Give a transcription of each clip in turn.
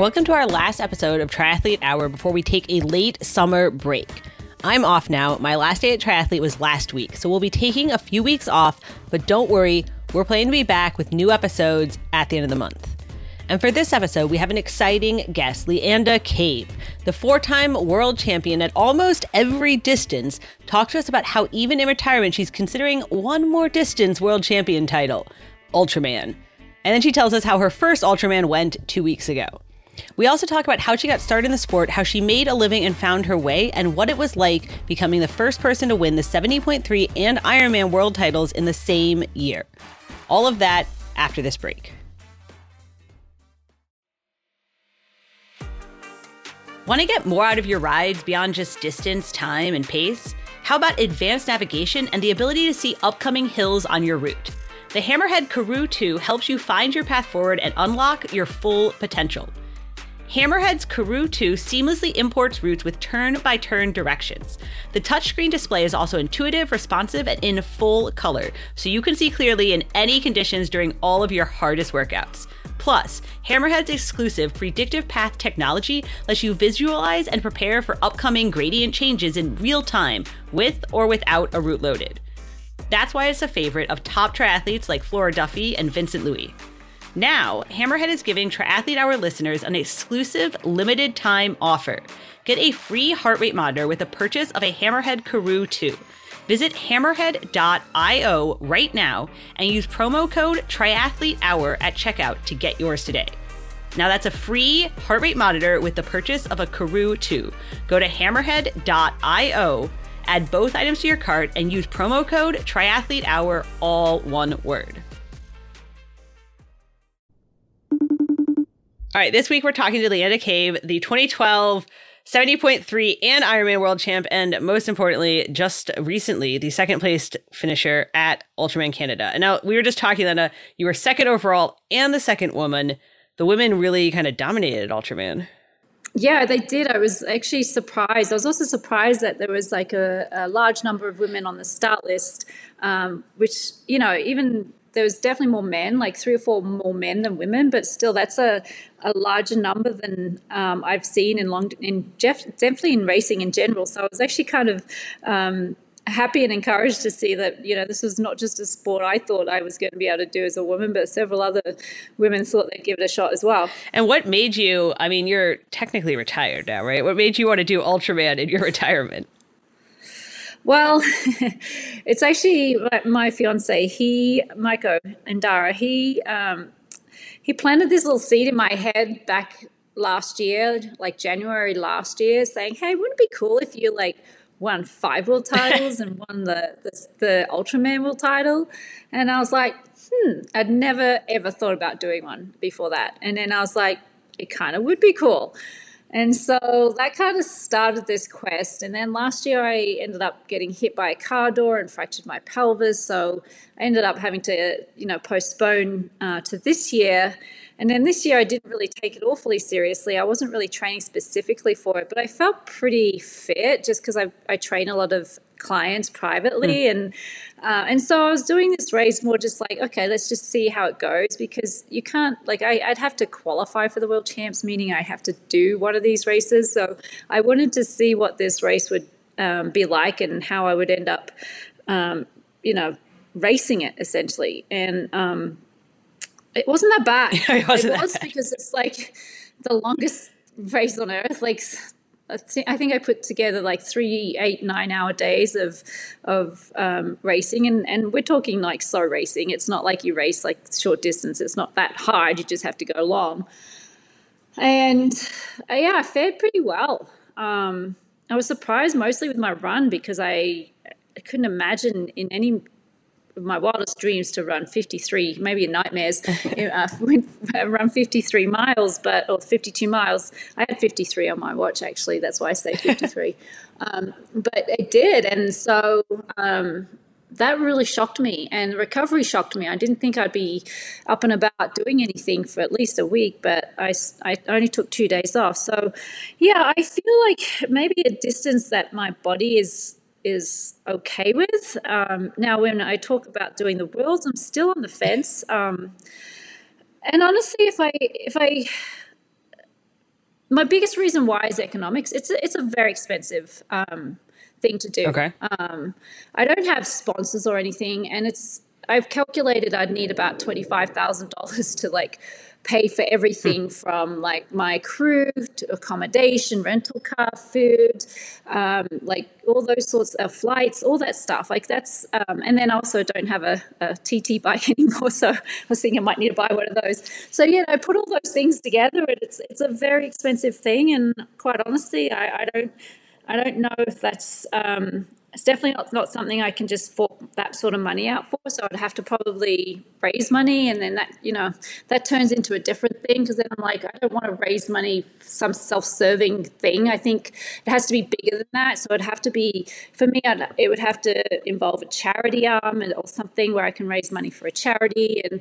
Welcome to our last episode of Triathlete Hour before we take a late summer break. I'm off now. My last day at Triathlete was last week, so we'll be taking a few weeks off, but don't worry, we're planning to be back with new episodes at the end of the month. And for this episode, we have an exciting guest, Leanda Cave, the four time world champion at almost every distance, talk to us about how even in retirement, she's considering one more distance world champion title, Ultraman. And then she tells us how her first Ultraman went two weeks ago. We also talk about how she got started in the sport, how she made a living and found her way, and what it was like becoming the first person to win the 70.3 and Ironman world titles in the same year. All of that after this break. Want to get more out of your rides beyond just distance, time, and pace? How about advanced navigation and the ability to see upcoming hills on your route? The Hammerhead Karoo 2 helps you find your path forward and unlock your full potential. Hammerhead's Karoo 2 seamlessly imports routes with turn by turn directions. The touchscreen display is also intuitive, responsive, and in full color, so you can see clearly in any conditions during all of your hardest workouts. Plus, Hammerhead's exclusive predictive path technology lets you visualize and prepare for upcoming gradient changes in real time with or without a route loaded. That's why it's a favorite of top triathletes like Flora Duffy and Vincent Luis. Now, Hammerhead is giving Triathlete Hour listeners an exclusive limited time offer. Get a free heart rate monitor with the purchase of a Hammerhead Karoo 2. Visit hammerhead.io right now and use promo code Triathlete Hour at checkout to get yours today. Now that's a free heart rate monitor with the purchase of a Karoo 2. Go to hammerhead.io Add both items to your cart and use promo code Triathlete Hour, all one word. All right, this week we're talking to Leanda Cave, the 2012 70.3 and Ironman world champ, and most importantly, just recently, the second placed finisher at Ultraman Canada. And now we were just talking uh, you were second overall and the second woman. The women really kind of dominated Ultraman. Yeah, they did. I was actually surprised. I was also surprised that there was like a, a large number of women on the start list, um, which, you know, even there was definitely more men, like three or four more men than women, but still that's a, a larger number than um, I've seen in long, in Jeff, definitely in racing in general. So I was actually kind of, um, happy and encouraged to see that you know this was not just a sport I thought I was going to be able to do as a woman, but several other women thought they'd give it a shot as well. And what made you? I mean, you're technically retired now, right? What made you want to do Ultraman in your retirement? Well, it's actually my, my, fiance. He, Maiko Dara. He um, he planted this little seed in my head back last year, like January last year, saying, "Hey, wouldn't it be cool if you like." won five world titles and won the, the, the Ultraman world title. And I was like, hmm, I'd never ever thought about doing one before that. And then I was like, it kind of would be cool. And so that kind of started this quest. And then last year, I ended up getting hit by a car door and fractured my pelvis. So I ended up having to, you know, postpone uh, to this year. And then this year, I didn't really take it awfully seriously. I wasn't really training specifically for it, but I felt pretty fit just because I, I train a lot of clients privately, mm. and uh, and so I was doing this race more just like, okay, let's just see how it goes because you can't like I, I'd have to qualify for the world champs, meaning I have to do one of these races. So I wanted to see what this race would um, be like and how I would end up, um, you know, racing it essentially, and. Um, it wasn't that bad. it, wasn't it was bad. because it's like the longest race on earth. Like I think I put together like three, eight, nine hour days of of um, racing, and and we're talking like slow racing. It's not like you race like short distance. It's not that hard. You just have to go long. And uh, yeah, I fared pretty well. Um, I was surprised mostly with my run because I I couldn't imagine in any my wildest dreams to run 53, maybe in nightmares, uh, run 53 miles, but or 52 miles. I had 53 on my watch actually. That's why I say 53. um, but it did, and so um, that really shocked me, and recovery shocked me. I didn't think I'd be up and about doing anything for at least a week, but I, I only took two days off. So, yeah, I feel like maybe a distance that my body is is okay with. Um, now, when I talk about doing the worlds, I'm still on the fence. Um, and honestly, if I if I my biggest reason why is economics. It's a, it's a very expensive um, thing to do. Okay. Um, I don't have sponsors or anything, and it's I've calculated I'd need about twenty five thousand dollars to like pay for everything hmm. from like my crew to accommodation, rental car, food, um, like all those sorts of flights, all that stuff. Like that's, um, and then I also don't have a, a, TT bike anymore, so I was thinking I might need to buy one of those. So yeah, I put all those things together, and it's it's a very expensive thing. And quite honestly, I, I don't. I don't know if that's um, it's definitely not, not something I can just fork that sort of money out for. So I'd have to probably raise money, and then that you know that turns into a different thing because then I'm like I don't want to raise money some self-serving thing. I think it has to be bigger than that. So it'd have to be for me. I'd, it would have to involve a charity arm or something where I can raise money for a charity and.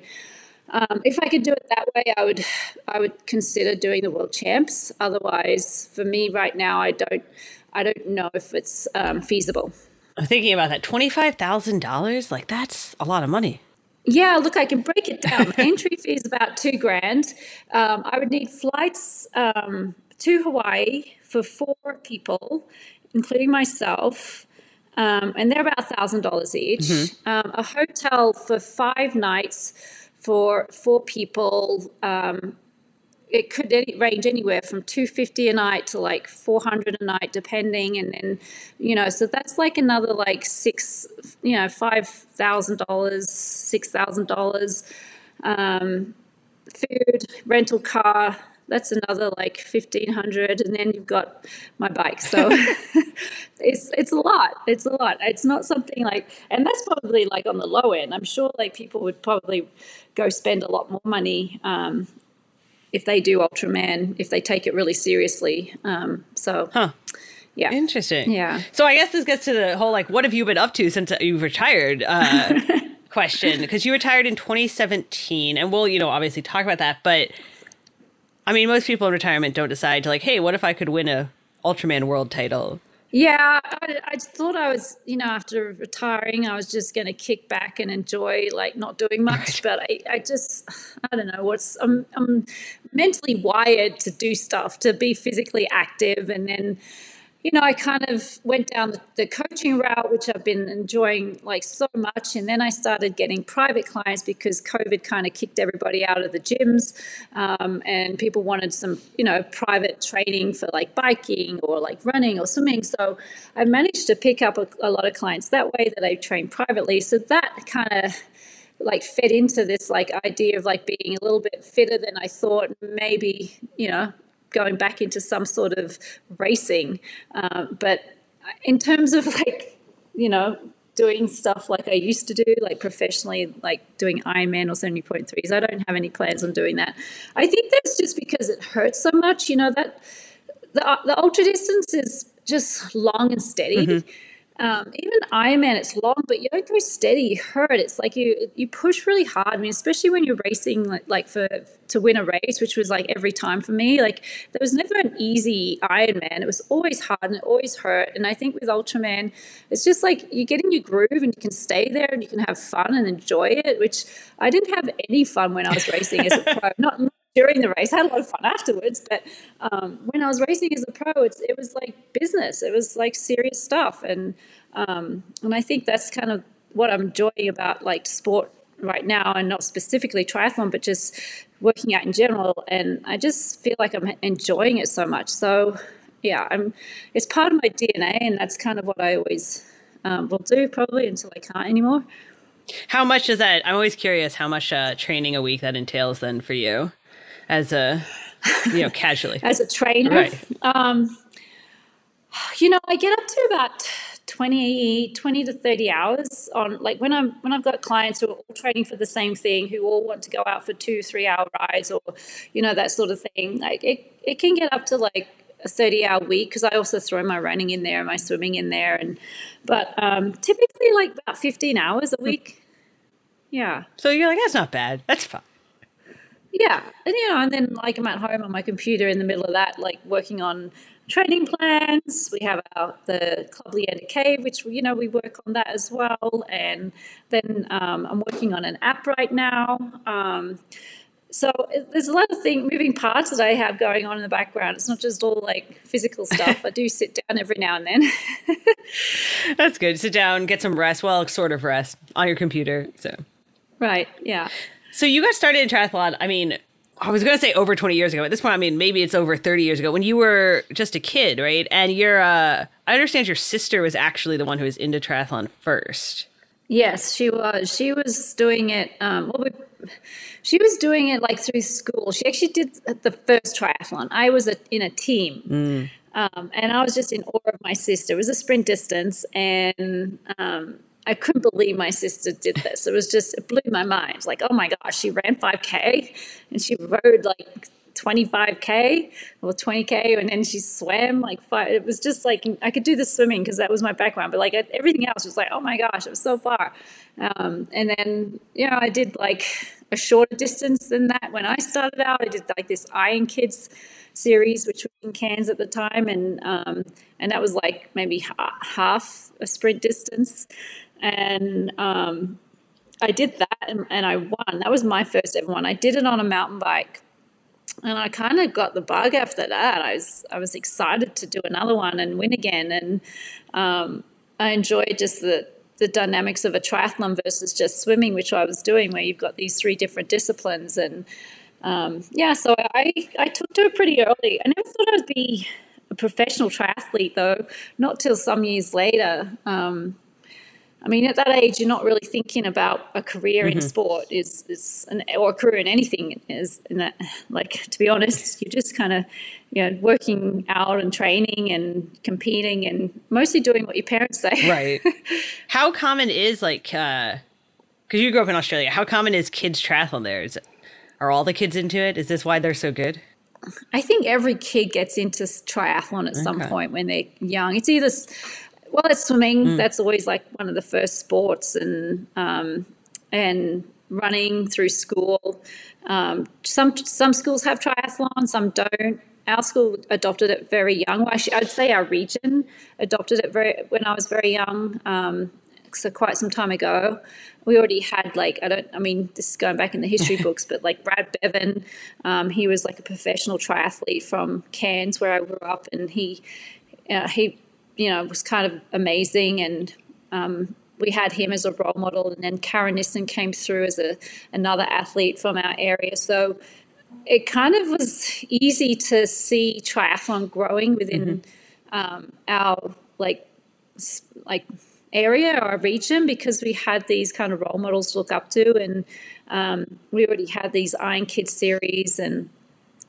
Um, if I could do it that way, I would I would consider doing the world champs. Otherwise, for me right now, I don't I don't know if it's um, feasible. I'm thinking about that twenty-five thousand dollars. Like that's a lot of money. Yeah, look, I can break it down. Entry fee is about two grand. Um, I would need flights um, to Hawaii for four people, including myself, um, and they're about thousand dollars each. Mm-hmm. Um, a hotel for five nights for four people um, it could range anywhere from 250 a night to like 400 a night depending and then you know so that's like another like six you know five thousand dollars six thousand dollars um, food rental car that's another like 1500 and then you've got my bike so it's it's a lot it's a lot it's not something like and that's probably like on the low end i'm sure like people would probably go spend a lot more money um, if they do Ultraman, if they take it really seriously. Um, so, huh. Yeah. Interesting. Yeah. So I guess this gets to the whole like, what have you been up to since you've retired? Uh, question because you retired in 2017, and we'll you know obviously talk about that. But I mean, most people in retirement don't decide to like, hey, what if I could win a Ultraman World title? Yeah, I, I thought I was, you know, after retiring, I was just going to kick back and enjoy like not doing much. But I, I just, I don't know what's, I'm, I'm mentally wired to do stuff, to be physically active. And then, you know, I kind of went down the, coaching route, which I've been enjoying like so much. And then I started getting private clients because COVID kind of kicked everybody out of the gyms. Um, and people wanted some, you know, private training for like biking or like running or swimming. So I managed to pick up a, a lot of clients that way that I trained privately. So that kind of like fed into this like idea of like being a little bit fitter than I thought maybe you know going back into some sort of racing. Um, but in terms of like, you know, doing stuff like I used to do, like professionally, like doing Ironman or 70.3s, I don't have any plans on doing that. I think that's just because it hurts so much. You know, that the, the ultra distance is just long and steady. Mm-hmm um, even Ironman, it's long, but you don't go steady. You hurt. It's like you you push really hard. I mean, especially when you're racing, like, like for to win a race, which was like every time for me. Like there was never an easy Ironman. It was always hard and it always hurt. And I think with Ultraman, it's just like you get in your groove and you can stay there and you can have fun and enjoy it. Which I didn't have any fun when I was racing as a pro. Not during the race. I had a lot of fun afterwards, but um, when I was racing as a pro, it was like business. It was like serious stuff, and um, and I think that's kind of what I'm enjoying about like sport right now, and not specifically triathlon, but just working out in general. And I just feel like I'm enjoying it so much. So yeah, I'm. It's part of my DNA, and that's kind of what I always um, will do probably until I can't anymore. How much is that? I'm always curious how much uh, training a week that entails then for you as a you know casually. As a trainer? Right. Um, you know i get up to about 20 20 to 30 hours on like when i'm when i've got clients who are all training for the same thing who all want to go out for two three hour rides or you know that sort of thing like it, it can get up to like a 30 hour week because i also throw my running in there and my swimming in there and but um, typically like about 15 hours a hmm. week. Yeah. So you're like that's not bad. That's fine yeah, and you know, and then like I'm at home on my computer in the middle of that, like working on training plans. We have our the Club Leanda Cave, which you know we work on that as well, and then um, I'm working on an app right now. Um, so there's a lot of thing moving parts that I have going on in the background. It's not just all like physical stuff. I do sit down every now and then. That's good. Sit down, get some rest. Well, sort of rest on your computer. So right, yeah. So you got started in triathlon. I mean, I was going to say over 20 years ago. At this point, I mean, maybe it's over 30 years ago when you were just a kid, right? And you're, uh, I understand your sister was actually the one who was into triathlon first. Yes, she was. She was doing it. Um, well, we, she was doing it like through school. She actually did the first triathlon. I was a, in a team. Mm. Um, and I was just in awe of my sister. It was a sprint distance, and um, I couldn't believe my sister did this. It was just, it blew my mind. Like, oh my gosh, she ran 5K and she rode like 25K or 20K and then she swam like five. It was just like, I could do the swimming because that was my background, but like everything else was like, oh my gosh, it was so far. Um, and then, you know, I did like a shorter distance than that when I started out. I did like this Iron Kids series, which was in Cairns at the time, and um, and that was like maybe half a sprint distance and um, I did that and, and, I won. That was my first ever one. I did it on a mountain bike, and I kind of got the bug after that. I was I was excited to do another one and win again, and um, I enjoyed just the the dynamics of a triathlon versus just swimming, which I was doing, where you've got these three different disciplines, and um, yeah, so I I took to it pretty early. I never thought I'd be a professional triathlete though, not till some years later. Um, I mean, at that age, you're not really thinking about a career mm-hmm. in sport is is an, or a career in anything is in that. Like to be honest, you're just kind of you know working out and training and competing and mostly doing what your parents say. Right. how common is like because uh, you grew up in Australia? How common is kids triathlon there? Is it, are all the kids into it? Is this why they're so good? I think every kid gets into triathlon at okay. some point when they're young. It's either well, it's swimming. Mm. That's always like one of the first sports, and um, and running through school. Um, some some schools have triathlon, some don't. Our school adopted it very young. Well, actually, I'd say our region adopted it very when I was very young. Um, so quite some time ago, we already had like I don't. I mean, this is going back in the history books, but like Brad Beven, um, he was like a professional triathlete from Cairns, where I grew up, and he uh, he you know, it was kind of amazing. And um, we had him as a role model. And then Karen Nissen came through as a, another athlete from our area. So it kind of was easy to see triathlon growing within mm-hmm. um, our like like area or region because we had these kind of role models to look up to and um, we already had these Iron kid series and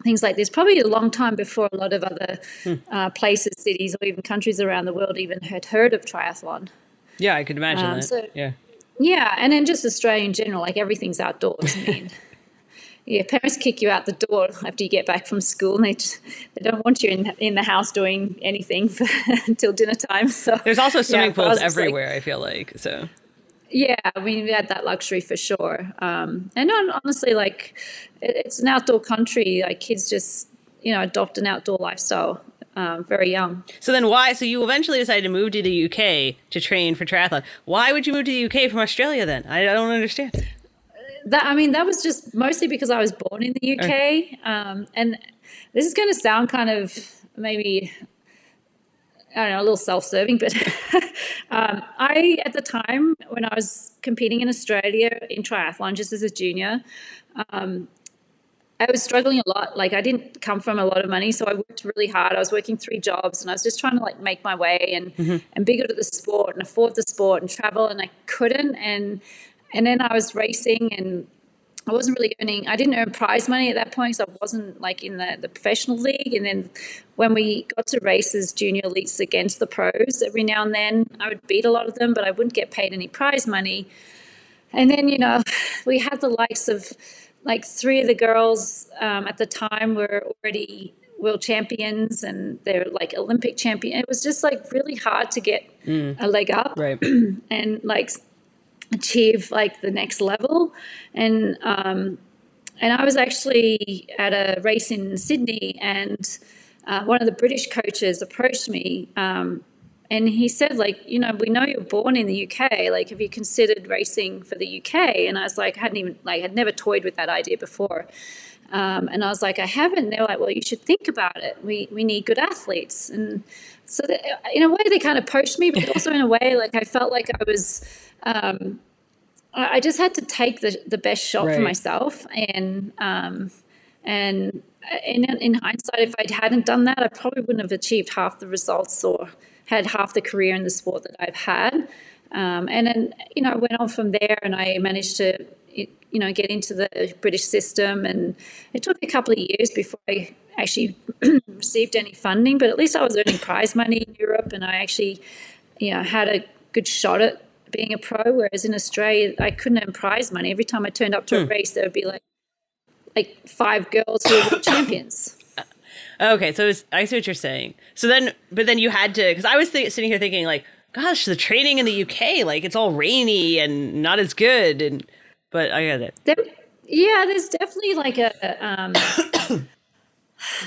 things like this, probably a long time before a lot of other hmm. uh, places, cities, or even countries around the world even had heard of triathlon. Yeah, I could imagine um, that. So, yeah. Yeah, and then just Australia in general, like everything's outdoors. I mean, yeah, parents kick you out the door after you get back from school, and they just, they don't want you in in the house doing anything for, until dinner time. So there's also swimming yeah, pools everywhere. Like, I feel like so. Yeah, I mean, we had that luxury for sure. Um, and honestly, like, it's an outdoor country. Like, kids just, you know, adopt an outdoor lifestyle um, very young. So then why? So you eventually decided to move to the UK to train for triathlon. Why would you move to the UK from Australia then? I, I don't understand. That I mean, that was just mostly because I was born in the UK. Um, and this is going to sound kind of maybe I don't know, a little self-serving, but um, I, at the time when I was competing in Australia in triathlon, just as a junior, um, I was struggling a lot. Like I didn't come from a lot of money, so I worked really hard. I was working three jobs, and I was just trying to like make my way and mm-hmm. and be good at the sport and afford the sport and travel, and I couldn't. And and then I was racing and I wasn't really earning, I didn't earn prize money at that point, so I wasn't like in the, the professional league. And then when we got to races, junior leagues against the pros, every now and then I would beat a lot of them, but I wouldn't get paid any prize money. And then, you know, we had the likes of like three of the girls um, at the time were already world champions and they're like Olympic champion. It was just like really hard to get mm. a leg up. Right. and like achieve like the next level. And um, and I was actually at a race in Sydney, and uh, one of the British coaches approached me. Um, and he said like you know we know you're born in the uk like have you considered racing for the uk and i was like i hadn't even like had never toyed with that idea before. Um, and i was like i haven't. They're like well you should think about it. We we need good athletes. And so that, in a way they kind of poached me but also in a way like i felt like i was um, I just had to take the, the best shot right. for myself and um, and in, in hindsight, if I hadn't done that, I probably wouldn't have achieved half the results or had half the career in the sport that I've had. Um, and then, you know, I went on from there and I managed to, you know, get into the British system. And it took a couple of years before I actually received any funding, but at least I was earning prize money in Europe and I actually, you know, had a good shot at being a pro. Whereas in Australia, I couldn't earn prize money. Every time I turned up to a hmm. race, there would be like, like five girls who were champions. Okay, so was, I see what you're saying. So then, but then you had to, because I was th- sitting here thinking like, gosh, the training in the UK, like it's all rainy and not as good, and but I get it. There, yeah, there's definitely like a. Um,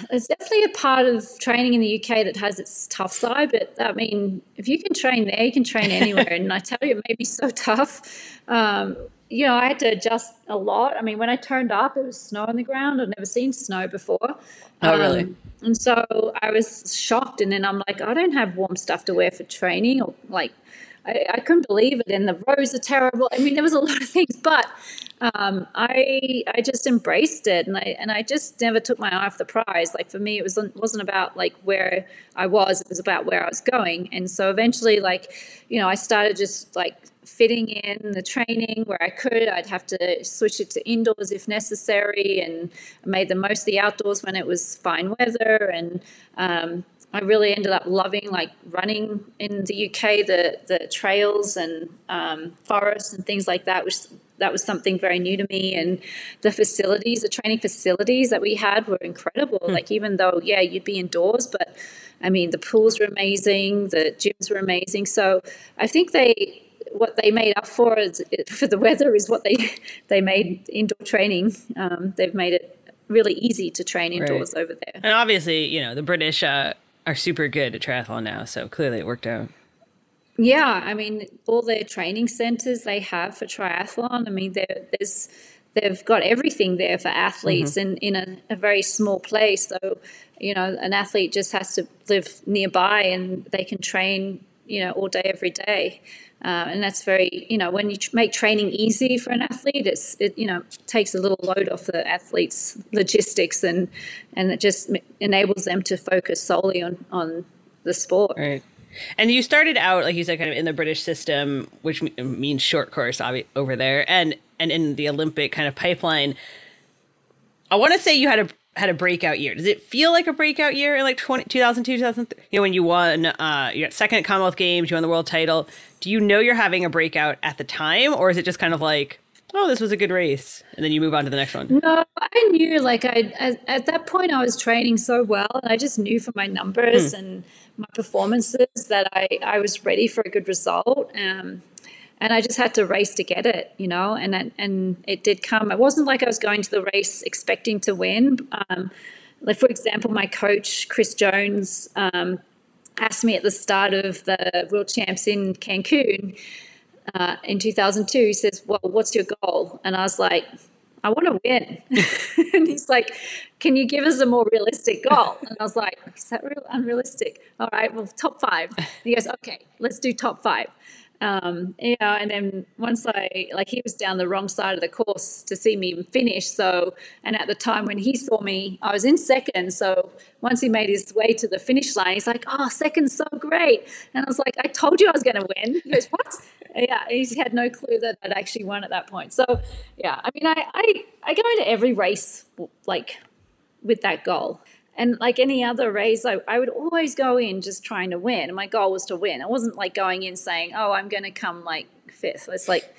there's definitely a part of training in the UK that has its tough side, but I mean, if you can train there, you can train anywhere. and I tell you, it may be so tough. Um, you know, I had to adjust a lot. I mean, when I turned up, it was snow on the ground. I'd never seen snow before. Oh, really? Um, and so I was shocked. And then I'm like, I don't have warm stuff to wear for training. Or like, I, I couldn't believe it. And the roads are terrible. I mean, there was a lot of things, but um, I I just embraced it, and I and I just never took my eye off the prize. Like for me, it was wasn't about like where I was; it was about where I was going. And so eventually, like you know, I started just like fitting in the training where I could. I'd have to switch it to indoors if necessary, and I made the most of the outdoors when it was fine weather. And um, I really ended up loving like running in the UK, the the trails and um, forests and things like that, which that was something very new to me. And the facilities, the training facilities that we had were incredible. Hmm. Like even though, yeah, you'd be indoors, but I mean, the pools were amazing, the gyms were amazing. So I think they what they made up for is, for the weather is what they they made indoor training. Um, they've made it really easy to train indoors right. over there. And obviously, you know, the British uh, are super good at triathlon now, so clearly it worked out. Yeah, I mean, all their training centers they have for triathlon. I mean, there's they've got everything there for athletes mm-hmm. in, in a, a, very small place. So, you know, an athlete just has to live nearby and they can train, you know, all day, every day. Uh, and that's very, you know, when you make training easy for an athlete, it's, it, you know, takes a little load off the athlete's logistics and, and it just enables them to focus solely on, on the sport. Right. And you started out, like you said, kind of in the British system, which means short course over there, and and in the Olympic kind of pipeline. I want to say you had a had a breakout year. Does it feel like a breakout year in like 20, 2002, 2003? You know, when you won, uh, you got second at Commonwealth Games, you won the world title. Do you know you're having a breakout at the time, or is it just kind of like, oh, this was a good race, and then you move on to the next one? No, I knew like I at, at that point I was training so well, and I just knew from my numbers hmm. and my performances that I I was ready for a good result. Um, and I just had to race to get it, you know, and and it did come. It wasn't like I was going to the race expecting to win. Um, like for example, my coach Chris Jones um, asked me at the start of the World Champs in Cancun uh, in 2002. He says, "Well, what's your goal?" And I was like, "I want to win." and he's like, "Can you give us a more realistic goal?" And I was like, "Is that real unrealistic?" All right, well, top five. And he goes, "Okay, let's do top five. Um, you know, and then once I like he was down the wrong side of the course to see me finish. So, and at the time when he saw me, I was in second. So once he made his way to the finish line, he's like, "Oh, second's so great!" And I was like, "I told you I was going to win." He goes, "What?" yeah, he had no clue that I'd actually won at that point. So, yeah, I mean, I I, I go into every race like with that goal. And like any other race, I, I would always go in just trying to win. And my goal was to win. I wasn't like going in saying, oh, I'm going to come like fifth. It's like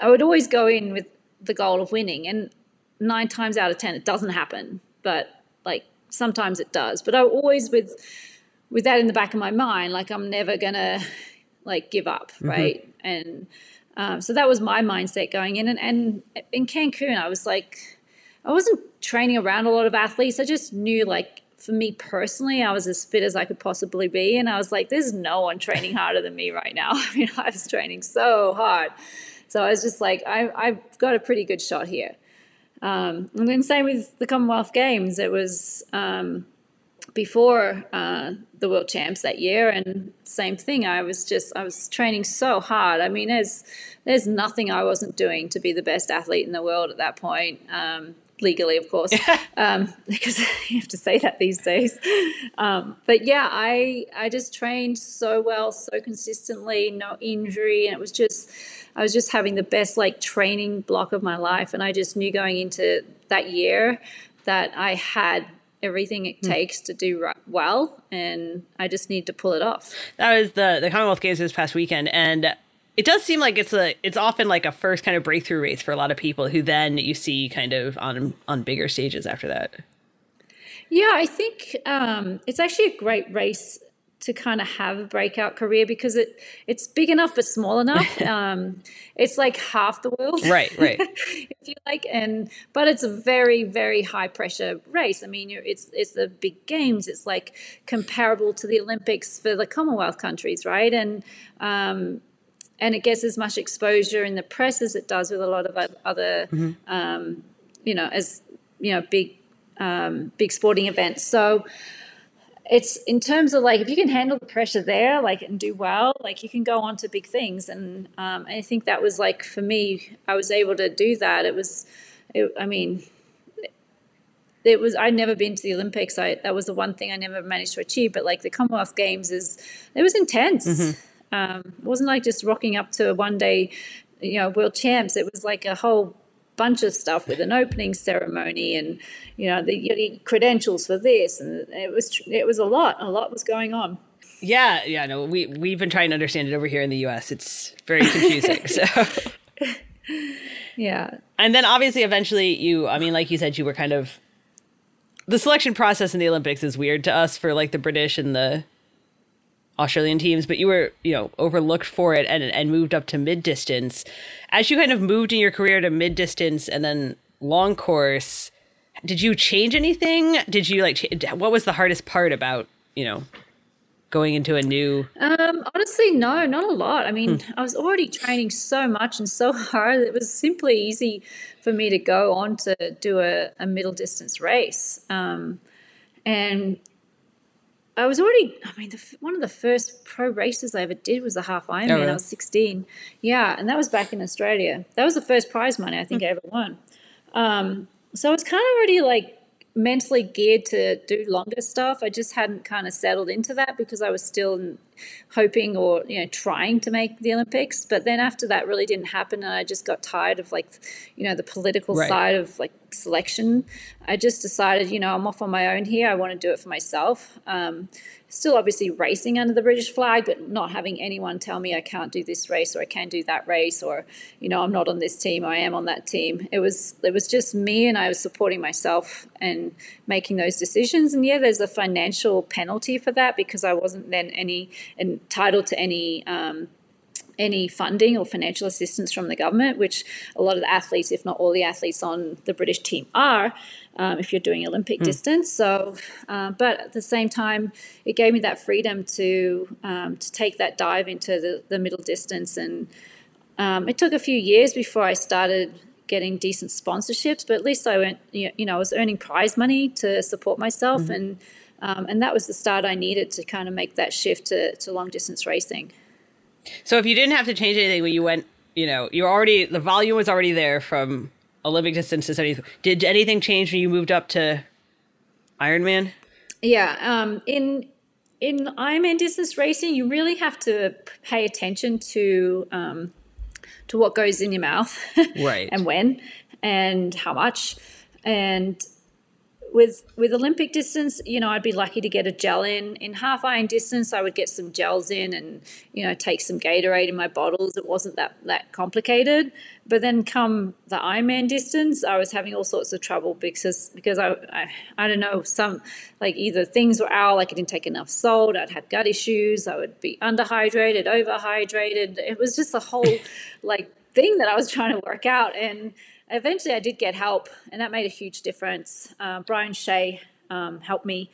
I would always go in with the goal of winning. And nine times out of 10, it doesn't happen. But like sometimes it does. But I always with, with that in the back of my mind, like I'm never going to like give up. Mm-hmm. Right. And um, so that was my mindset going in. And, and in Cancun, I was like, I wasn't training around a lot of athletes. I just knew like for me personally, I was as fit as I could possibly be. And I was like, there's no one training harder than me right now. I mean, I was training so hard. So I was just like, I, I've got a pretty good shot here. Um, and then same with the Commonwealth Games. It was um, before uh, the World Champs that year, and same thing. I was just I was training so hard. I mean, there's there's nothing I wasn't doing to be the best athlete in the world at that point. Um, legally, of course, um, because you have to say that these days. Um, but yeah, I I just trained so well, so consistently, no injury, and it was just I was just having the best like training block of my life, and I just knew going into that year that I had everything it hmm. takes to do well, and I just need to pull it off. That was the the Commonwealth Games this past weekend, and it does seem like it's a it's often like a first kind of breakthrough race for a lot of people who then you see kind of on on bigger stages after that. Yeah, I think um, it's actually a great race to kind of have a breakout career because it it's big enough but small enough. Um, it's like half the world, right? Right. if you like, and but it's a very very high pressure race. I mean, it's it's the big games. It's like comparable to the Olympics for the Commonwealth countries, right? And um, and it gets as much exposure in the press as it does with a lot of other, mm-hmm. um, you know, as you know, big um, big sporting events. So it's in terms of like if you can handle the pressure there like and do well like you can go on to big things and um, i think that was like for me i was able to do that it was it, i mean it was i'd never been to the olympics I, that was the one thing i never managed to achieve but like the commonwealth games is it was intense mm-hmm. Um, it wasn't like just rocking up to a one day you know world champs? It was like a whole bunch of stuff with an opening ceremony and you know the credentials for this and it was it was a lot a lot was going on. Yeah yeah no we we've been trying to understand it over here in the us it's very confusing so. Yeah. And then obviously eventually you i mean like you said you were kind of the selection process in the olympics is weird to us for like the british and the Australian teams, but you were, you know, overlooked for it and and moved up to mid distance. As you kind of moved in your career to mid distance and then long course, did you change anything? Did you like what was the hardest part about, you know, going into a new um honestly no not a lot i mean hmm. i was already training so much and so hard it was simply easy for me to go on to do a, a middle distance race um and I was already, I mean, the, one of the first pro races I ever did was a half Ironman. Oh, really? I was 16. Yeah. And that was back in Australia. That was the first prize money I think mm. I ever won. Um, so I was kind of already like mentally geared to do longer stuff. I just hadn't kind of settled into that because I was still hoping or you know trying to make the Olympics. But then after that really didn't happen, and I just got tired of like you know the political right. side of like selection. I just decided you know I'm off on my own here. I want to do it for myself. Um, still obviously racing under the British flag, but not having anyone tell me I can't do this race or I can do that race or you know I'm not on this team, I am on that team. It was it was just me and I was supporting myself and making those decisions. And yeah, there's a financial penalty for that because I wasn't then any entitled to any. Um, any funding or financial assistance from the government, which a lot of the athletes, if not all the athletes on the British team, are um, if you're doing Olympic mm. distance. So, uh, but at the same time, it gave me that freedom to um, to take that dive into the, the middle distance, and um, it took a few years before I started getting decent sponsorships. But at least I went, you know, I was earning prize money to support myself, mm-hmm. and um, and that was the start I needed to kind of make that shift to, to long distance racing. So if you didn't have to change anything when you went, you know, you already the volume was already there from Olympic distance to anything. Did anything change when you moved up to Ironman? Yeah, um, in in Ironman distance racing, you really have to pay attention to um, to what goes in your mouth, right, and when, and how much, and with with Olympic distance, you know, I'd be lucky to get a gel in. In half iron distance, I would get some gels in and you know take some Gatorade in my bottles. It wasn't that that complicated. But then come the Ironman distance, I was having all sorts of trouble because because I I, I don't know some like either things were out, like I didn't take enough salt. I'd have gut issues. I would be underhydrated, overhydrated. It was just a whole like thing that I was trying to work out and eventually I did get help, and that made a huge difference. Uh, Brian Shea um, helped me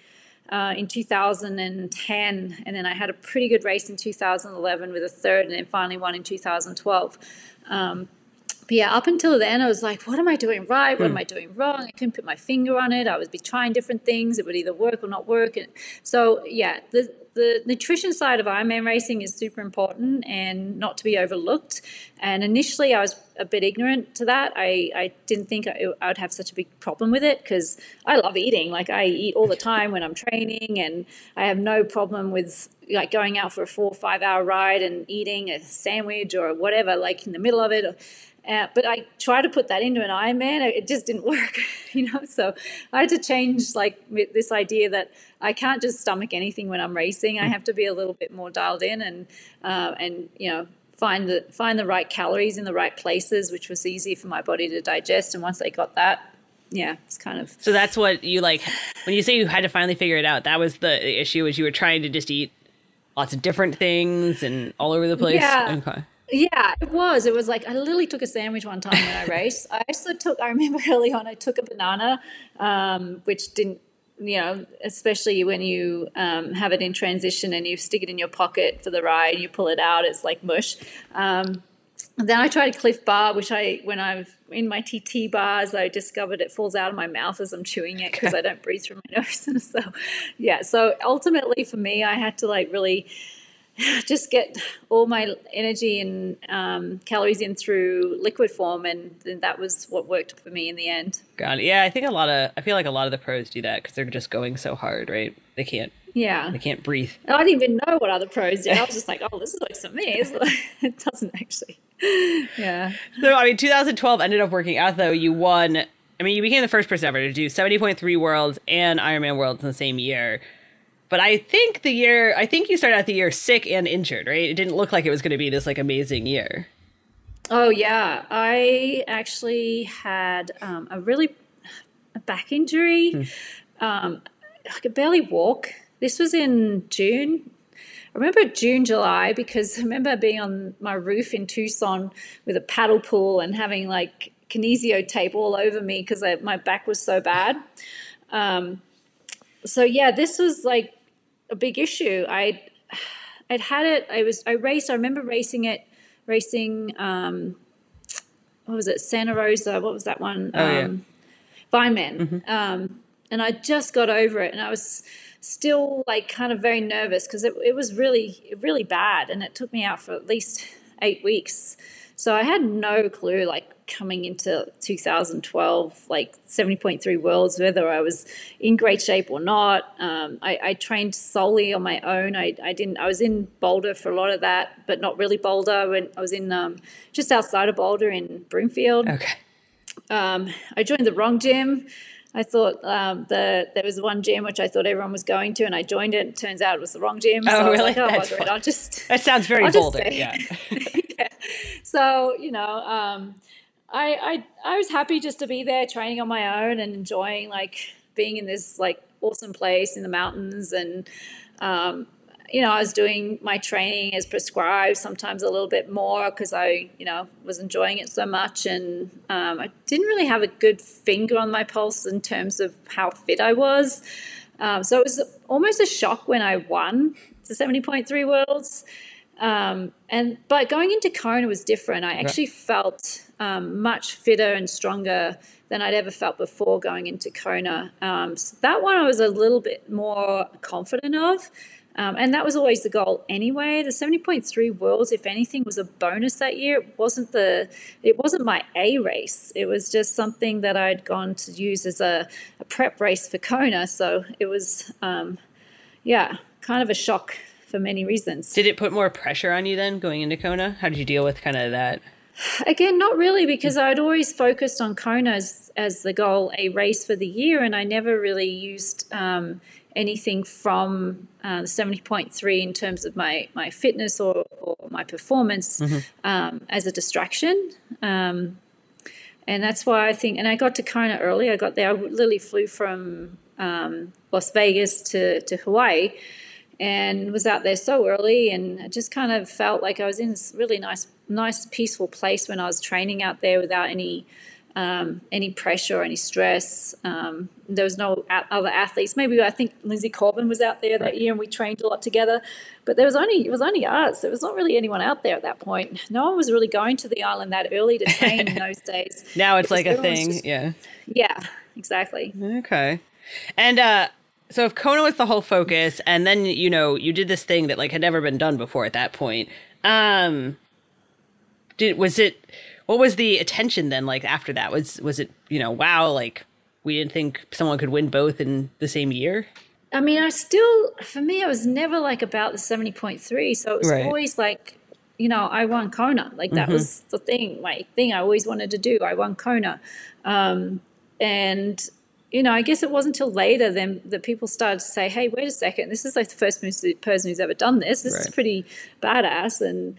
uh, in 2010, and then I had a pretty good race in 2011 with a third, and then finally won in 2012. Um, but yeah, up until then, I was like, what am I doing right? What am hmm. I doing wrong? I couldn't put my finger on it. I would be trying different things. It would either work or not work. And so, yeah, the, the nutrition side of Ironman racing is super important and not to be overlooked. And initially, I was a bit ignorant to that. I, I didn't think I, I would have such a big problem with it because I love eating. Like, I eat all the time when I'm training, and I have no problem with like going out for a four or five hour ride and eating a sandwich or whatever, like in the middle of it. Uh, but I tried to put that into an Ironman. It just didn't work, you know. So I had to change like this idea that I can't just stomach anything when I'm racing. I have to be a little bit more dialed in and uh, and you know find the find the right calories in the right places, which was easy for my body to digest. And once I got that, yeah, it's kind of. So that's what you like when you say you had to finally figure it out. That was the issue, was you were trying to just eat lots of different things and all over the place. Yeah. Okay. Yeah, it was. It was like I literally took a sandwich one time when I raced. I also took. I remember early on, I took a banana, um, which didn't. You know, especially when you um, have it in transition and you stick it in your pocket for the ride, you pull it out, it's like mush. Um, then I tried Clif Bar, which I, when I'm in my TT bars, I discovered it falls out of my mouth as I'm chewing it because I don't breathe through my nose. so, yeah. So ultimately, for me, I had to like really just get all my energy and um, calories in through liquid form, and that was what worked for me in the end. Got it. Yeah, I think a lot of I feel like a lot of the pros do that because they're just going so hard, right? They can't. Yeah. They can't breathe. I didn't even know what other pros did. I was just like, oh, this works for me. it doesn't actually. Yeah. So I mean, 2012 ended up working out though. You won. I mean, you became the first person ever to do 70.3 worlds and Ironman worlds in the same year. But I think the year, I think you started out the year sick and injured, right? It didn't look like it was going to be this like amazing year. Oh yeah, I actually had um, a really a back injury. Hmm. Um, I could barely walk. This was in June. I remember June, July because I remember being on my roof in Tucson with a paddle pool and having like kinesio tape all over me because my back was so bad. Um, so yeah, this was like a big issue. I I'd had it. I was I raced. I remember racing it, racing. Um, what was it? Santa Rosa. What was that one? Oh, yeah. Um, Vineman. Mm-hmm. Um, and I just got over it, and I was still like kind of very nervous because it, it was really really bad, and it took me out for at least eight weeks. So I had no clue like coming into 2012, like 70.3 worlds, whether I was in great shape or not. Um, I, I, trained solely on my own. I, I, didn't. I was in Boulder for a lot of that, but not really Boulder. When I was in um, just outside of Boulder in Broomfield. Okay. Um, I joined the wrong gym. I thought um, the there was one gym which I thought everyone was going to, and I joined it. turns out it was the wrong gym. Oh, so really? Like, oh, That's I'll just. That sounds very Boulder. Yeah. So you know, um, I, I I was happy just to be there training on my own and enjoying like being in this like awesome place in the mountains and um, you know I was doing my training as prescribed sometimes a little bit more because I you know was enjoying it so much and um, I didn't really have a good finger on my pulse in terms of how fit I was. Um, so it was almost a shock when I won the 70.3 worlds um, and but going into Kona was different. I actually yeah. felt um, much fitter and stronger than I'd ever felt before going into Kona. Um, so that one I was a little bit more confident of. Um, and that was always the goal anyway. The 70.3 worlds, if anything, was a bonus that year. It wasn't the it wasn't my A race. It was just something that I'd gone to use as a, a prep race for Kona. So it was um, yeah, kind of a shock for many reasons. Did it put more pressure on you then going into Kona? How did you deal with kind of that? Again, not really, because I'd always focused on Kona as, as the goal, a race for the year, and I never really used um, anything from uh, the 70.3 in terms of my, my fitness or, or my performance mm-hmm. um, as a distraction. Um, and that's why I think, and I got to Kona early. I got there, I literally flew from um, Las Vegas to, to Hawaii and was out there so early and I just kind of felt like I was in this really nice nice peaceful place when I was training out there without any um, any pressure or any stress. Um, there was no other athletes. Maybe I think Linsey Corbin was out there that right. year, and we trained a lot together. But there was only it was only us. There was not really anyone out there at that point. No one was really going to the island that early to train in those days. Now it's like a thing. Just, yeah. Yeah. Exactly. Okay. And uh, so if Kona was the whole focus, and then you know you did this thing that like had never been done before at that point. Um, did was it? What was the attention then like after that? Was was it you know wow like we didn't think someone could win both in the same year? I mean, I still for me it was never like about the seventy point three. So it was right. always like you know I won Kona. Like that mm-hmm. was the thing, my thing I always wanted to do. I won Kona. Um, and you know, I guess it wasn't until later then that people started to say, "Hey, wait a second, this is like the first person who's ever done this. This right. is pretty badass." And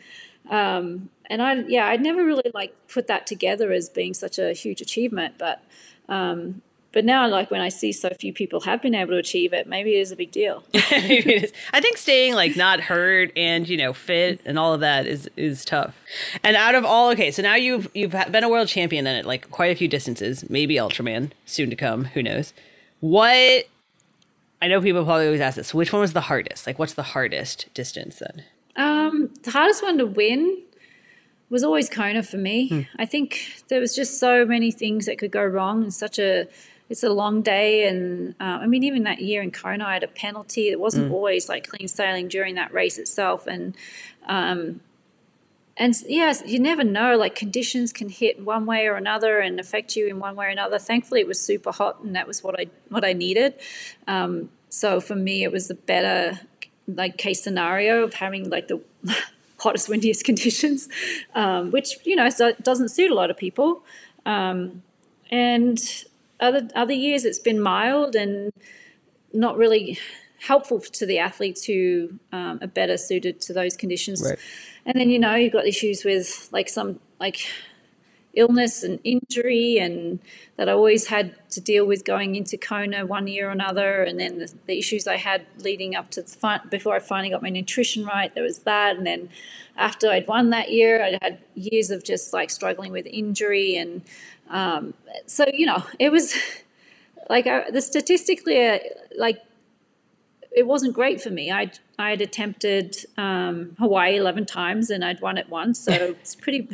um, and I, yeah, I'd never really like put that together as being such a huge achievement, but um, but now, like when I see so few people have been able to achieve it, maybe it is a big deal. I think staying like not hurt and you know fit and all of that is is tough. And out of all, okay, so now you've you've been a world champion then at like quite a few distances, maybe Ultraman soon to come, who knows? What I know people probably always ask this. Which one was the hardest? Like, what's the hardest distance then? Um, the hardest one to win was always Kona for me. Hmm. I think there was just so many things that could go wrong and such a it's a long day. And uh, I mean, even that year in Kona, I had a penalty. It wasn't mm. always like clean sailing during that race itself. And, um, and yes, you never know. Like conditions can hit one way or another and affect you in one way or another. Thankfully, it was super hot, and that was what I what I needed. Um, so for me, it was the better like case scenario of having like the hottest, windiest conditions, um, which you know doesn't suit a lot of people. Um, and other other years it's been mild and not really helpful to the athletes who um, are better suited to those conditions. Right. And then you know you've got issues with like some like illness and injury and that I always had to deal with going into Kona one year or another and then the, the issues I had leading up to the before I finally got my nutrition right there was that and then after I'd won that year I had years of just like struggling with injury and um, so you know, it was like I, the statistically, uh, like it wasn't great for me. I I had attempted um, Hawaii eleven times and I'd won it once, so it's pretty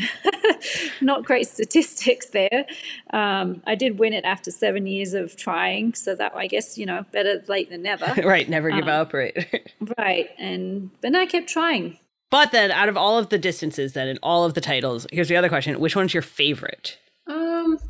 not great statistics there. Um, I did win it after seven years of trying, so that I guess you know better late than never. right, never give um, up. Right, right, and but I kept trying. But then, out of all of the distances, then and all of the titles, here's the other question: Which one's your favorite? Um,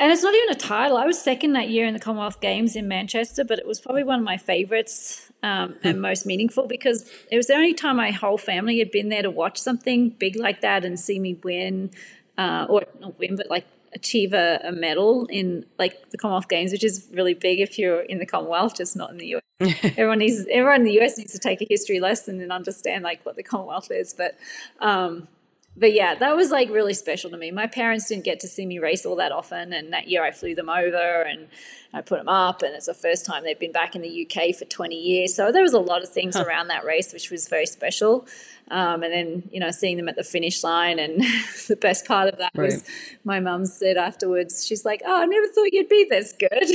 and it's not even a title. I was second that year in the Commonwealth Games in Manchester, but it was probably one of my favorites um, and hmm. most meaningful because it was the only time my whole family had been there to watch something big like that and see me win, uh, or not win, but like achieve a, a, medal in like the Commonwealth Games, which is really big if you're in the Commonwealth, just not in the US. everyone needs everyone in the US needs to take a history lesson and understand like what the Commonwealth is. But um, but yeah, that was like really special to me. My parents didn't get to see me race all that often, and that year I flew them over and I put them up, and it's the first time they've been back in the UK for 20 years. So there was a lot of things huh. around that race which was very special. Um, and then, you know, seeing them at the finish line. And the best part of that right. was my mum said afterwards, she's like, Oh, I never thought you'd be this good.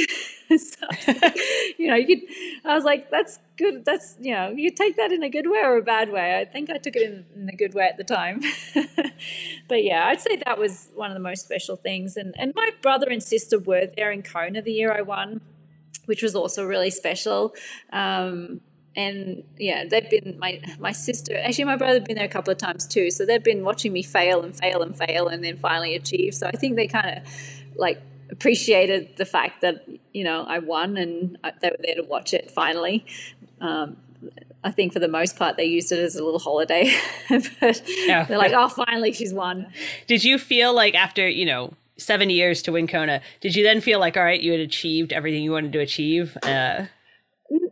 so, like, you know, you I was like, That's good. That's, you know, you take that in a good way or a bad way. I think I took it in, in a good way at the time. but yeah, I'd say that was one of the most special things. And, and my brother and sister were there in Kona the year I won which was also really special. Um, and yeah, they've been my my sister. Actually, my brother been there a couple of times too. So they've been watching me fail and fail and fail, and then finally achieve. So I think they kind of like appreciated the fact that you know I won, and they were there to watch it finally. Um, I think for the most part they used it as a little holiday, but yeah. they're like, "Oh, finally, she's won." Did you feel like after you know seven years to win Kona, did you then feel like, all right, you had achieved everything you wanted to achieve? Uh,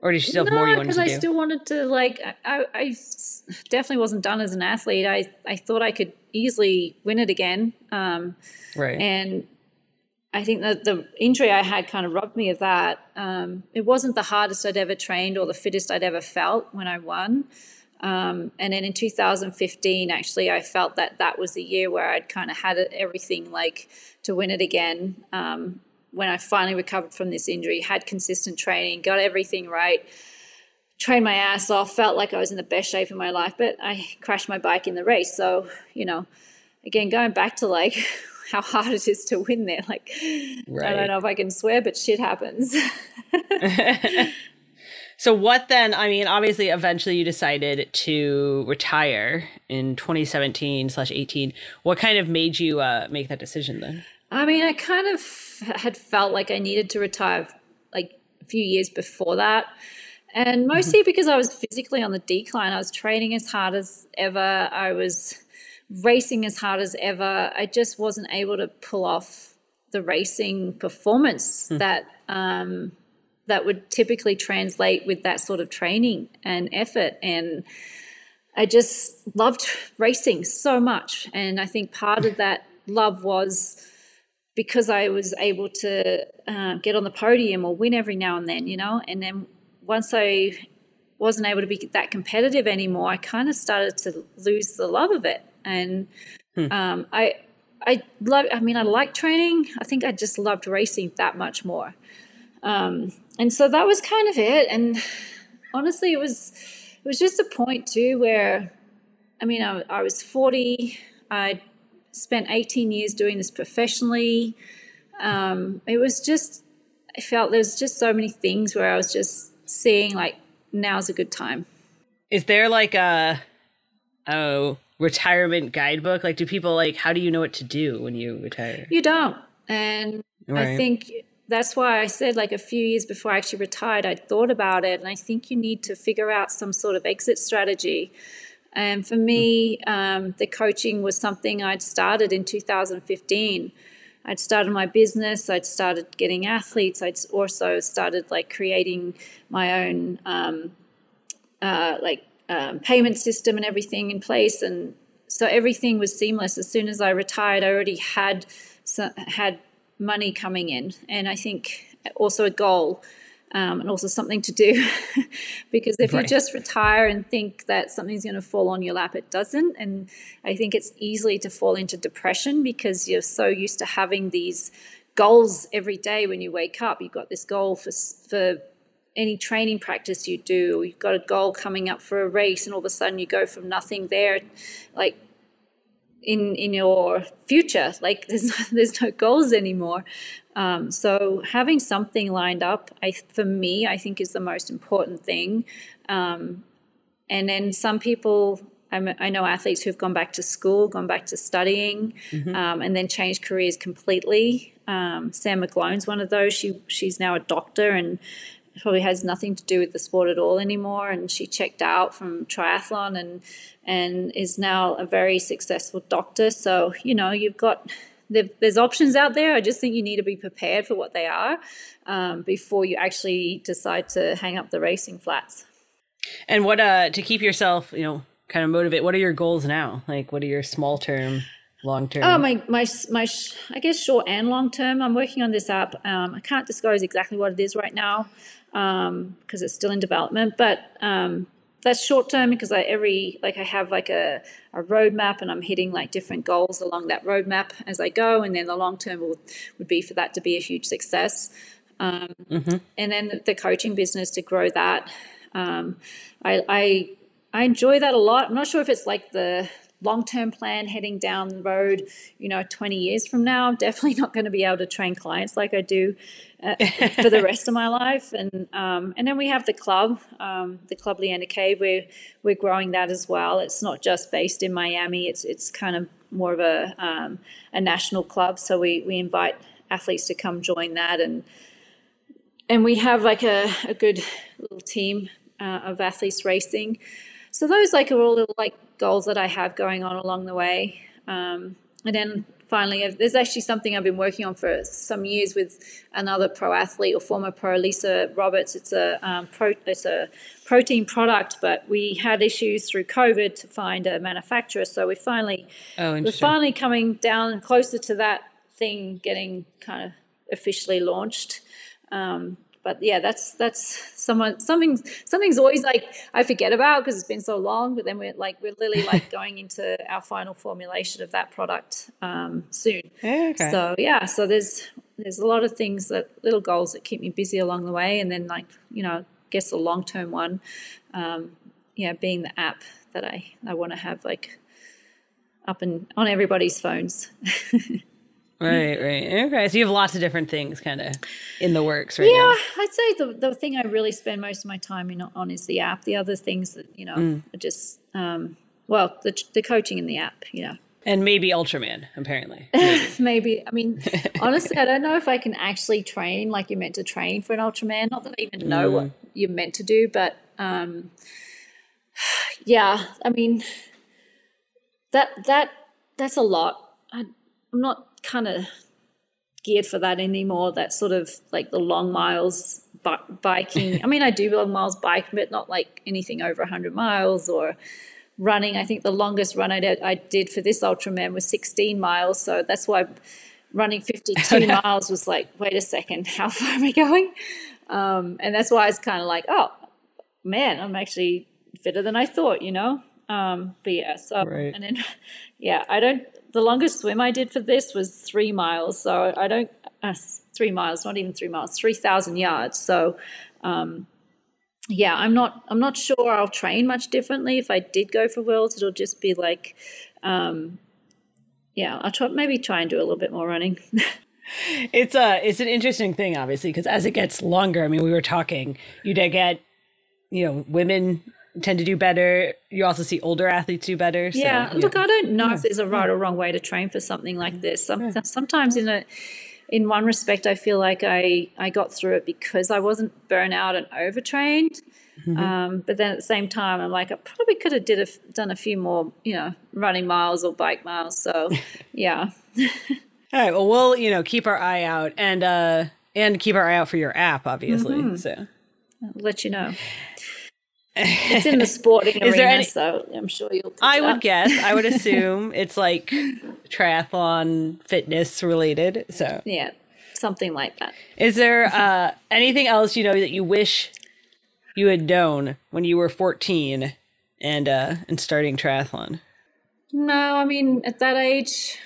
or did you still have no, more you wanted to do? because I still wanted to like. I, I definitely wasn't done as an athlete. I I thought I could easily win it again. Um, right. And I think that the injury I had kind of robbed me of that. Um, it wasn't the hardest I'd ever trained or the fittest I'd ever felt when I won. Um, and then in 2015, actually, I felt that that was the year where I'd kind of had everything like to win it again. Um, when I finally recovered from this injury, had consistent training, got everything right, trained my ass off, felt like I was in the best shape of my life, but I crashed my bike in the race. So, you know, again, going back to like how hard it is to win there, like, right. I don't know if I can swear, but shit happens. so, what then? I mean, obviously, eventually you decided to retire in 2017 slash 18. What kind of made you uh, make that decision then? I mean, I kind of had felt like I needed to retire like a few years before that. And mostly mm-hmm. because I was physically on the decline. I was training as hard as ever. I was racing as hard as ever. I just wasn't able to pull off the racing performance mm. that um, that would typically translate with that sort of training and effort. And I just loved racing so much. And I think part of that love was because I was able to uh, get on the podium or win every now and then, you know. And then once I wasn't able to be that competitive anymore, I kind of started to lose the love of it. And hmm. um, I, I love. I mean, I like training. I think I just loved racing that much more. Um, and so that was kind of it. And honestly, it was it was just a point too where, I mean, I, I was forty. I spent 18 years doing this professionally. Um, it was just, I felt there's just so many things where I was just seeing like, now's a good time. Is there like a, oh, retirement guidebook? Like, do people like, how do you know what to do when you retire? You don't. And right. I think that's why I said, like, a few years before I actually retired, I thought about it. And I think you need to figure out some sort of exit strategy and for me, um, the coaching was something I'd started in 2015. I'd started my business. I'd started getting athletes. I'd also started like creating my own um, uh, like um, payment system and everything in place. And so everything was seamless. As soon as I retired, I already had had money coming in, and I think also a goal um, and also something to do. because if right. you just retire and think that something's going to fall on your lap, it doesn't. And I think it's easily to fall into depression because you're so used to having these goals every day when you wake up. You've got this goal for, for any training practice you do, you've got a goal coming up for a race, and all of a sudden you go from nothing there. Like in in your future like there's no, there's no goals anymore. Um, so having something lined up I, for me i think is the most important thing. Um, and then some people I'm, i know athletes who've gone back to school gone back to studying mm-hmm. um, and then changed careers completely. Um, sam mcglone's one of those. She she's now a doctor and probably has nothing to do with the sport at all anymore. And she checked out from triathlon and and is now a very successful doctor. So you know you've got there's options out there. I just think you need to be prepared for what they are um, before you actually decide to hang up the racing flats. And what uh to keep yourself you know kind of motivate. What are your goals now? Like what are your small term long term? Oh, my, my, my, I guess short and long term. I'm working on this app. Um, I can't disclose exactly what it is right now because um, it's still in development. But um, that's short term because I every like I have like a, a roadmap and I'm hitting like different goals along that roadmap as I go, and then the long term would would be for that to be a huge success. Um, mm-hmm. And then the coaching business to grow that. Um, I, I I enjoy that a lot. I'm not sure if it's like the long term plan heading down the road, you know, 20 years from now. I'm definitely not going to be able to train clients like I do uh, for the rest of my life. And um, and then we have the club, um, the Club Leanda Cave. We're we're growing that as well. It's not just based in Miami. It's it's kind of more of a um, a national club. So we we invite athletes to come join that and and we have like a, a good little team uh, of athletes racing. So those like are all the like goals that I have going on along the way. Um, and then finally, there's actually something I've been working on for some years with another pro athlete or former pro, Lisa Roberts. It's a um, pro, it's a protein product, but we had issues through COVID to find a manufacturer. So we finally oh, we're finally coming down closer to that thing getting kind of officially launched. Um, but yeah, that's that's someone something something's always like I forget about because it's been so long. But then we're like we're literally like going into our final formulation of that product um, soon. Okay. So yeah, so there's there's a lot of things that little goals that keep me busy along the way, and then like you know, I guess the long term one, um, yeah, being the app that I I want to have like up and on everybody's phones. Right, right. Okay. So you have lots of different things kind of in the works right yeah, now. I'd say the, the thing I really spend most of my time in, on is the app. The other things that, you know, Mm. are just, um, well, the, the coaching in the app, you know. And maybe Ultraman, apparently. Maybe, I mean, honestly, I don't know if I can actually train like you're meant to train for an Ultraman. Not that I even know what Mm. you're meant to do, but um, yeah, I mean, that that that's a lot. I, I'm not kind of geared for that anymore. That sort of like the long miles bi- biking. I mean, I do long miles biking, but not like anything over 100 miles or running. I think the longest run I did, I did for this Ultraman was 16 miles. So that's why running 52 miles was like, wait a second, how far am I going? Um, and that's why it's kind of like, oh man, I'm actually fitter than I thought, you know? Um, but yeah, so, Right. and then, yeah, I don't, the longest swim I did for this was three miles. So I don't, uh, three miles, not even three miles, 3,000 yards. So, um, yeah, I'm not, I'm not sure I'll train much differently. If I did go for worlds, it'll just be like, um, yeah, I'll try, maybe try and do a little bit more running. it's a it's an interesting thing, obviously, because as it gets longer, I mean, we were talking, you get, you know, women tend to do better. You also see older athletes do better. So, Yeah, look, I don't know if there's a right or wrong way to train for something like this. Some, Sometimes, in a, in one respect, I feel like I I got through it because I wasn't burnt out and overtrained. Um, but then at the same time, I'm like, I probably could have did a, done a few more, you know, running miles or bike miles. So, yeah, All right. Well, we'll you know keep our eye out and uh and keep our eye out for your app, obviously. Mm-hmm. So I'll let you know. It's in the sporting Is arena, there any- so I'm sure you'll. I would guess. I would assume it's like triathlon fitness related. So, Yeah, something like that. is there uh, anything else you know that you wish you had known when you were 14 and uh, and starting triathlon? No, I mean, at that age,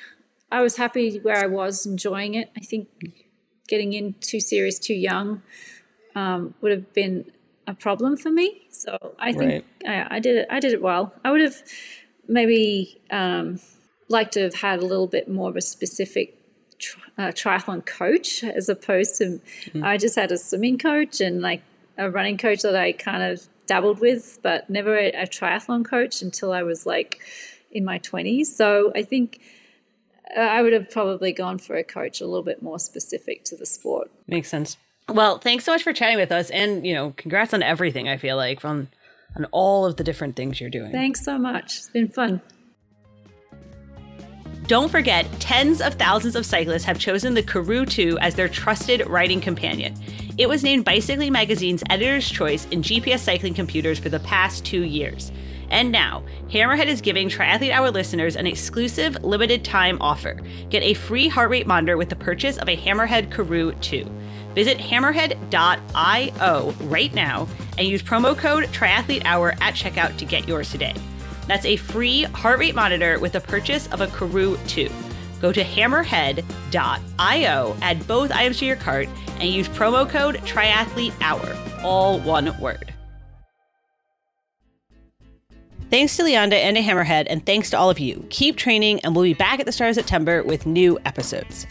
I was happy where I was, enjoying it. I think getting in too serious too young um, would have been a problem for me. So I think I, I did it. I did it well. I would have maybe um, liked to have had a little bit more of a specific tri- uh, triathlon coach as opposed to I just had a swimming coach and like a running coach that I kind of dabbled with, but never a, a triathlon coach until I was like in my 20s. So I think uh, I would have probably gone for a coach a little bit more specific to the sport. Makes sense. Well, thanks so much for chatting with us, and you know, congrats on everything. I feel like on on all of the different things you're doing. Thanks so much. It's been fun. Don't forget, tens of thousands of cyclists have chosen the Karoo 2 as their trusted riding companion. It was named Bicycling Magazine's editor's choice in GPS cycling computers for the past two years. And now, Hammerhead is giving Triathlete Hour listeners an exclusive limited time offer. Get a free heart rate monitor with the purchase of a Hammerhead Karoo 2. Visit hammerhead.io right now and use promo code Triathlete Hour at checkout to get yours today. That's a free heart rate monitor with the purchase of a Karoo 2. Go to hammerhead.io, add both items to your cart, and use promo code Triathlete Hour, all one word. Thanks to Leanda and to Hammerhead, and thanks to all of you. Keep training, and we'll be back at the start of September with new episodes.